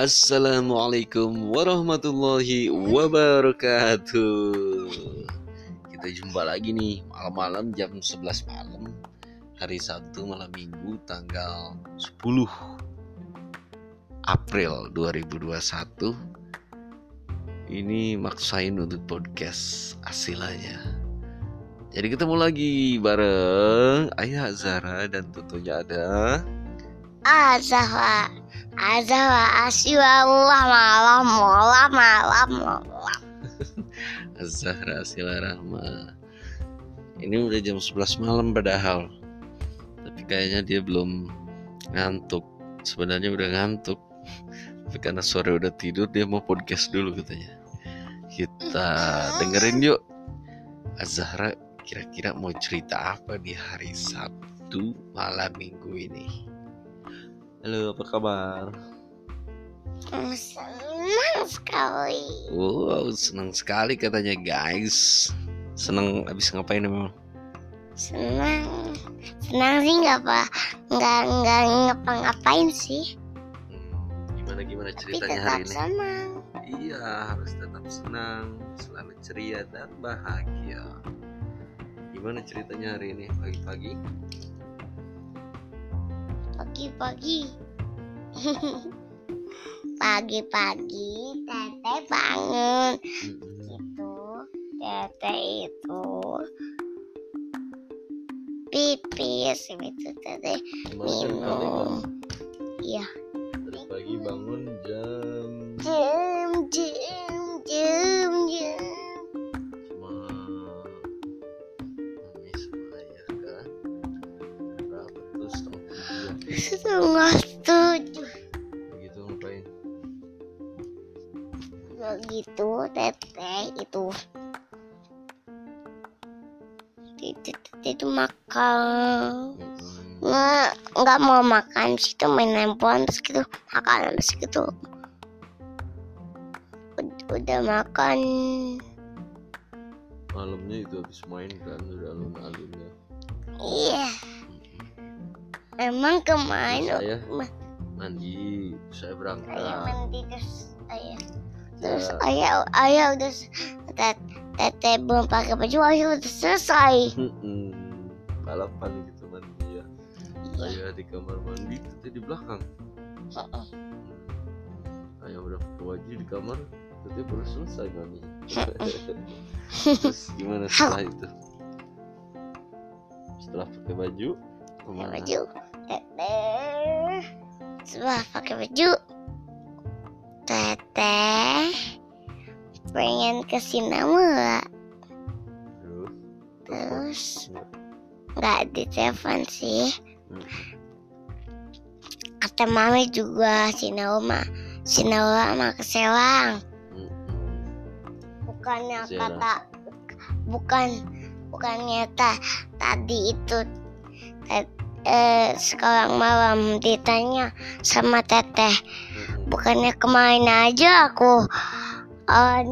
Assalamualaikum warahmatullahi wabarakatuh. Kita jumpa lagi nih malam-malam jam 11 malam Hari Sabtu malam minggu tanggal 10 April 2021 Ini maksain untuk podcast asilanya. Jadi ketemu lagi bareng Ayah Zara dan tentunya ada Azahwa Azahwa Asyawallah malam malam malam malam. Zahra Sila Rahma. Ini udah jam 11 malam padahal. Tapi kayaknya dia belum ngantuk. Sebenarnya udah ngantuk. Tapi karena sore udah tidur dia mau podcast dulu katanya. Kita dengerin yuk. Azahra kira-kira mau cerita apa di hari Sabtu malam minggu ini Halo apa kabar? Senang sekali Wow senang sekali katanya guys Senang abis ngapain emang? Senang Senang sih nggak apa nggak nggak ngapa-ngapain sih Hmm, gimana gimana ceritanya tetap hari ini? senang Iya harus tetap senang, selalu ceria dan bahagia. Gimana ceritanya hari ini pagi-pagi? Pagi-pagi. Pagi-pagi Tete bangun. Itu tete itu pipis itu tete minum. iya. Pagi bangun jam jem jem setengah tujuh begitu ngapain? begitu tete itu. Itu tete itu makan. Nggak nggak mau makan situ main handphone terus gitu makan terus gitu. Ud- udah makan. Malamnya itu habis main kan udah alun-alunnya. iya emang kemarin Saya ma- mandi, saya berangkat. ayah mandi terus ayah Ya, terus ayah ayah udah s- tet- tete belum pakai baju ayah udah selesai. Balapan gitu mandi ya. Saya di kamar mandi itu di belakang. Heeh. saya udah pakai baju di kamar itu baru selesai mandi. Terus gimana setelah itu? Setelah pakai baju pakai ke mana? baju tete setelah pakai baju. Tete pengen ke sinema. Terus? Nggak ditelepon sih. Hmm. kata mami juga sinema sinema mah ke Sewang. Mm-mm. bukannya kata bukan bukannya ta, tadi itu eh, sekarang malam ditanya sama teteh. Bukannya kemarin aja aku on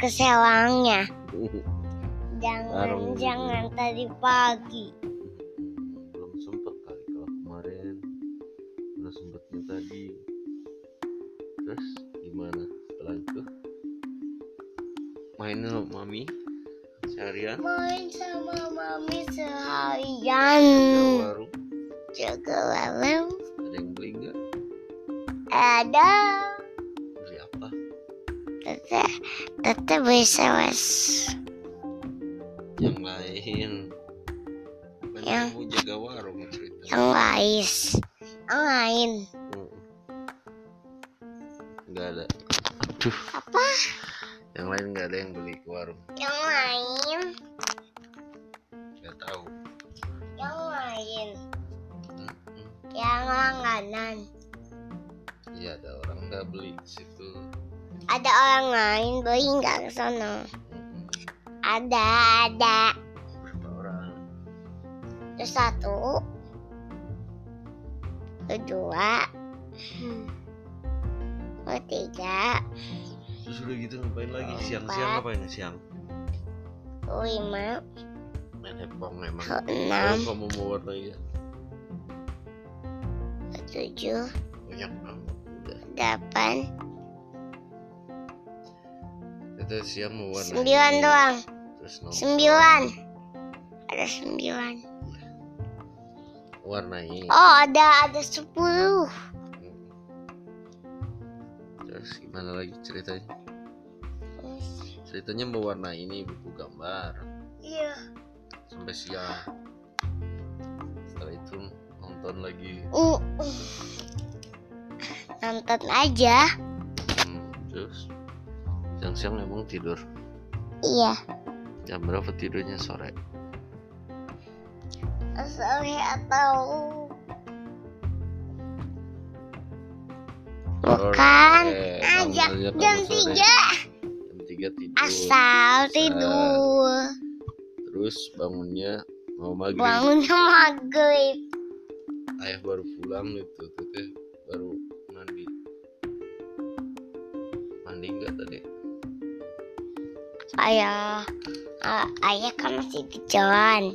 ke jangan gitu. jangan tadi pagi. Belum sempet kali kalau kemarin. Udah sempetnya tadi. Terus gimana? Setelah itu main sama mami seharian? Main sama mami seharian jaga warung ada yang beli nggak? Ada. Beli apa? Teteh teteh bisa wes yang lain. Kan Yang- kamu jaga warung cerita? Yang lain yang lain. Nggak ada. Aduh apa? Yang lain nggak ada yang beli ke warung? Yang lain. Nggak tahu langganan iya ada orang nggak beli ke situ. Ada orang lain beli nggak ke sana? Ada ada. Berapa orang? Terus satu. Kedua ketiga terus udah gitu ngapain lagi? Siang-siang ngapain? Siang. Lima. Main hepong emang. Enam. Kalau kamu mau warna ya tujuh banyak udah delapan Kita siang mau warna sembilan doang Terus sembilan ada sembilan Warnai. oh ada ada sepuluh. Terus gimana lagi ceritanya? Ceritanya mewarnai ini buku gambar iya sampai siang. Setelah itu nonton lagi. uh, uh. nonton aja Hmm, terus siang-siang emang tidur. iya Jam berapa tidurnya sore? sore atau bukan Sore. aja kamu jam tiga Jam tiga tidur. asal tidur Terus bangunnya mau maghrib. bangunnya maghrib Ayah baru pulang itu, teteh baru mandi. Mandi enggak tadi? ayah ah, ayah kan masih di jalan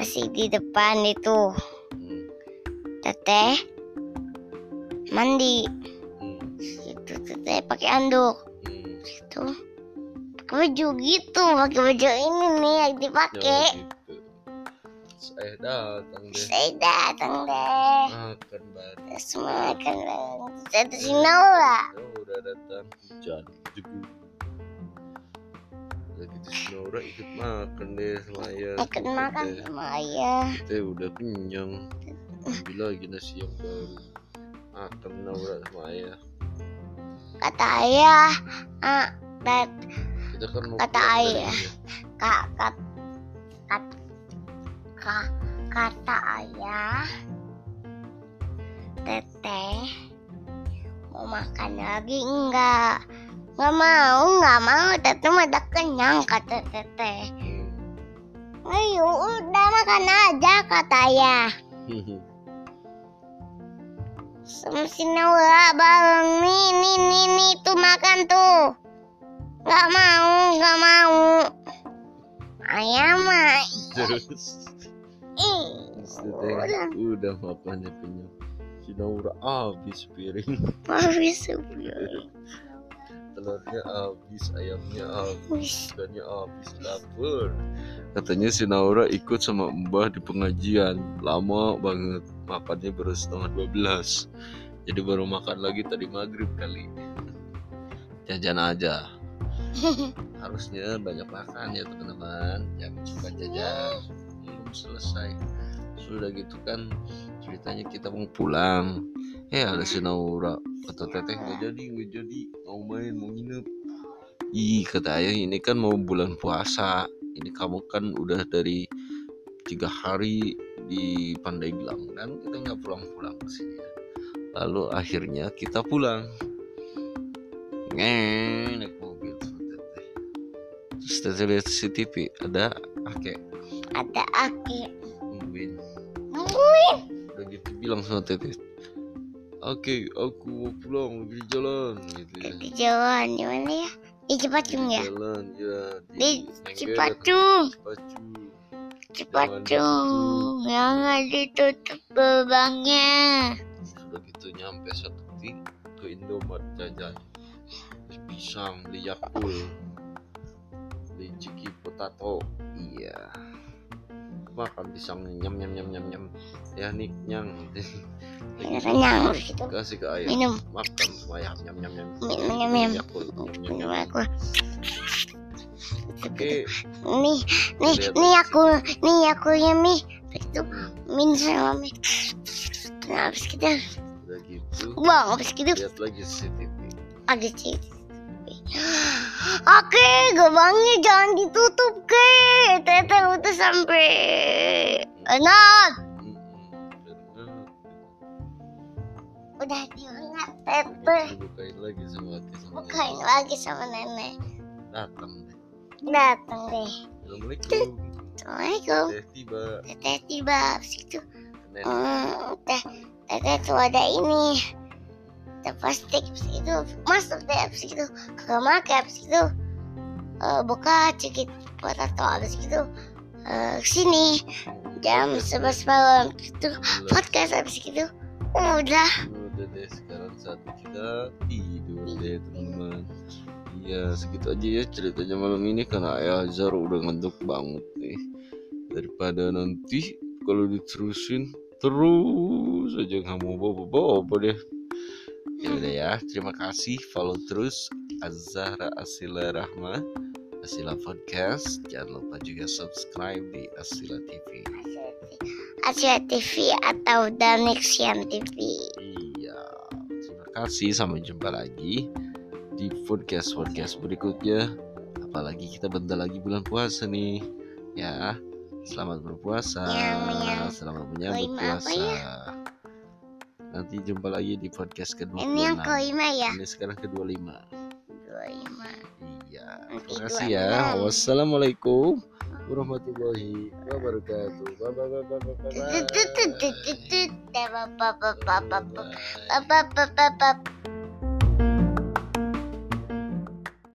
masih di depan itu Hmm. teteh mandi Hmm. itu teteh pakai anduk Hmm. itu pakai baju gitu pakai baju ini nih yang dipakai Ya, gitu. Saya datang deh saya datang deh makan bareng. terus makan bareng saya tuh si Naura Ya, udah datang hujan jebu. Udah gitu si Nora ikut makan deh sama ayah. ikut makan Teteh. sama ayah Kita udah kenyang. Ambil lagi nasi yang baru. Makan Nora sama ayah. kata ayah ah, Kita kan Kata ayah. ini. kak kat, kat, ka- kata ayah teteh mau makan lagi enggak nggak mau nggak mau teteh udah kenyang kata teteh. Ayo udah makan aja kata ayah. Sama si Naura bareng nih nih nih nih tuh makan tuh nggak mau nggak mau. Ayah mah Teteh udah. Udah makannya kenyang. Si Nora habis piring. habis sebelum telurnya habis ayamnya habis ikannya habis lapar. Katanya si Naura ikut sama Mbah di pengajian. Lama banget makannya baru setengah 12 jadi baru makan lagi tadi maghrib kali. Jajan aja. Harusnya banyak makan ya teman-teman. Jangan suka jajan selesai. Sudah gitu kan ceritanya kita mau pulang. Eh ada si Naura kata teteh nggak jadi nggak jadi mau main mau nginep. Ih kata ayah ini kan mau bulan puasa. Ini kamu kan udah dari tiga hari di Pandeglang kan kita nggak pulang-pulang ke sini ya. lalu akhirnya kita pulang. Ngeng, naik mobil teteh. Terus teteh lihat CCTV ada ake ada aki. Nungguin. Nungguin. Udah gitu bilang sama teteh Oke, aku mau pulang di jalan gitu ya. di jalan di mana ya? Di Cipatung ya? Jalan ya di Menggelet, Cipatung Cipacu. Cipatung yang ada ditutup gerbangnya Sudah gitu nyampe satu titik ke Indomaret jajan. Beli pisang, beli Yakul, beli ciki potato. Iya. Makan pisang nyam nyam nyam nyam nyam. Ya nik nyang. kenyang gitu Kasih ke ayam. minum Makan ayam nyam nyam nyam. minum minum minum nyam nyam minum nyam. aku Oke. nih nih nih aku nih aku ya mi itu min sama mi nah habis kita Udah gitu. buang habis gitu Lihat lagi CCTV. agak sih Oke, gerbangnya jangan ditutup ke. Teteh udah sampai. Bener. Udah diingat teteh. Dibukain lagi sama sama Bukain nenek. lagi sama nenek. Datang deh. Datang deh. Assalamualaikum. Assalamualaikum. Teh tiba. Teteh tiba habis itu. Nenek. Hmm, teh teteh tuh ada ini. Ada plastik itu masuk deh habis itu kagak makan habis itu eh, buka cikit potato habis itu eh, sini jam 11 malam itu podcast habis itu udah. Udah deh sekarang saatnya kita tidur deh teman-teman. Iya segitu aja ya ceritanya malam ini karena ayah Azhar udah ngantuk banget nih. Daripada nanti kalau diterusin terus aja nggak mau bobo-bobo deh ya udah ya. Terima kasih. Follow terus Azhara Asila Rahma Asila Podcast. Jangan lupa juga subscribe di Asila TV Asia TV atau Danexian TV. iya. Terima kasih. Sampai jumpa lagi di podcast podcast berikutnya. Apalagi kita bentar lagi bulan puasa nih. Ya selamat berpuasa. Miau, miau. selamat menyambut puasa. ya? Nanti jumpa lagi di podcast kedua Ini yang kelima ya? ini sekarang kedua lima Kelima. iya Nanti terima kasih dua ya wassalamualaikum warahmatullahi wabarakatuh bye bye bye bye bye. Bye.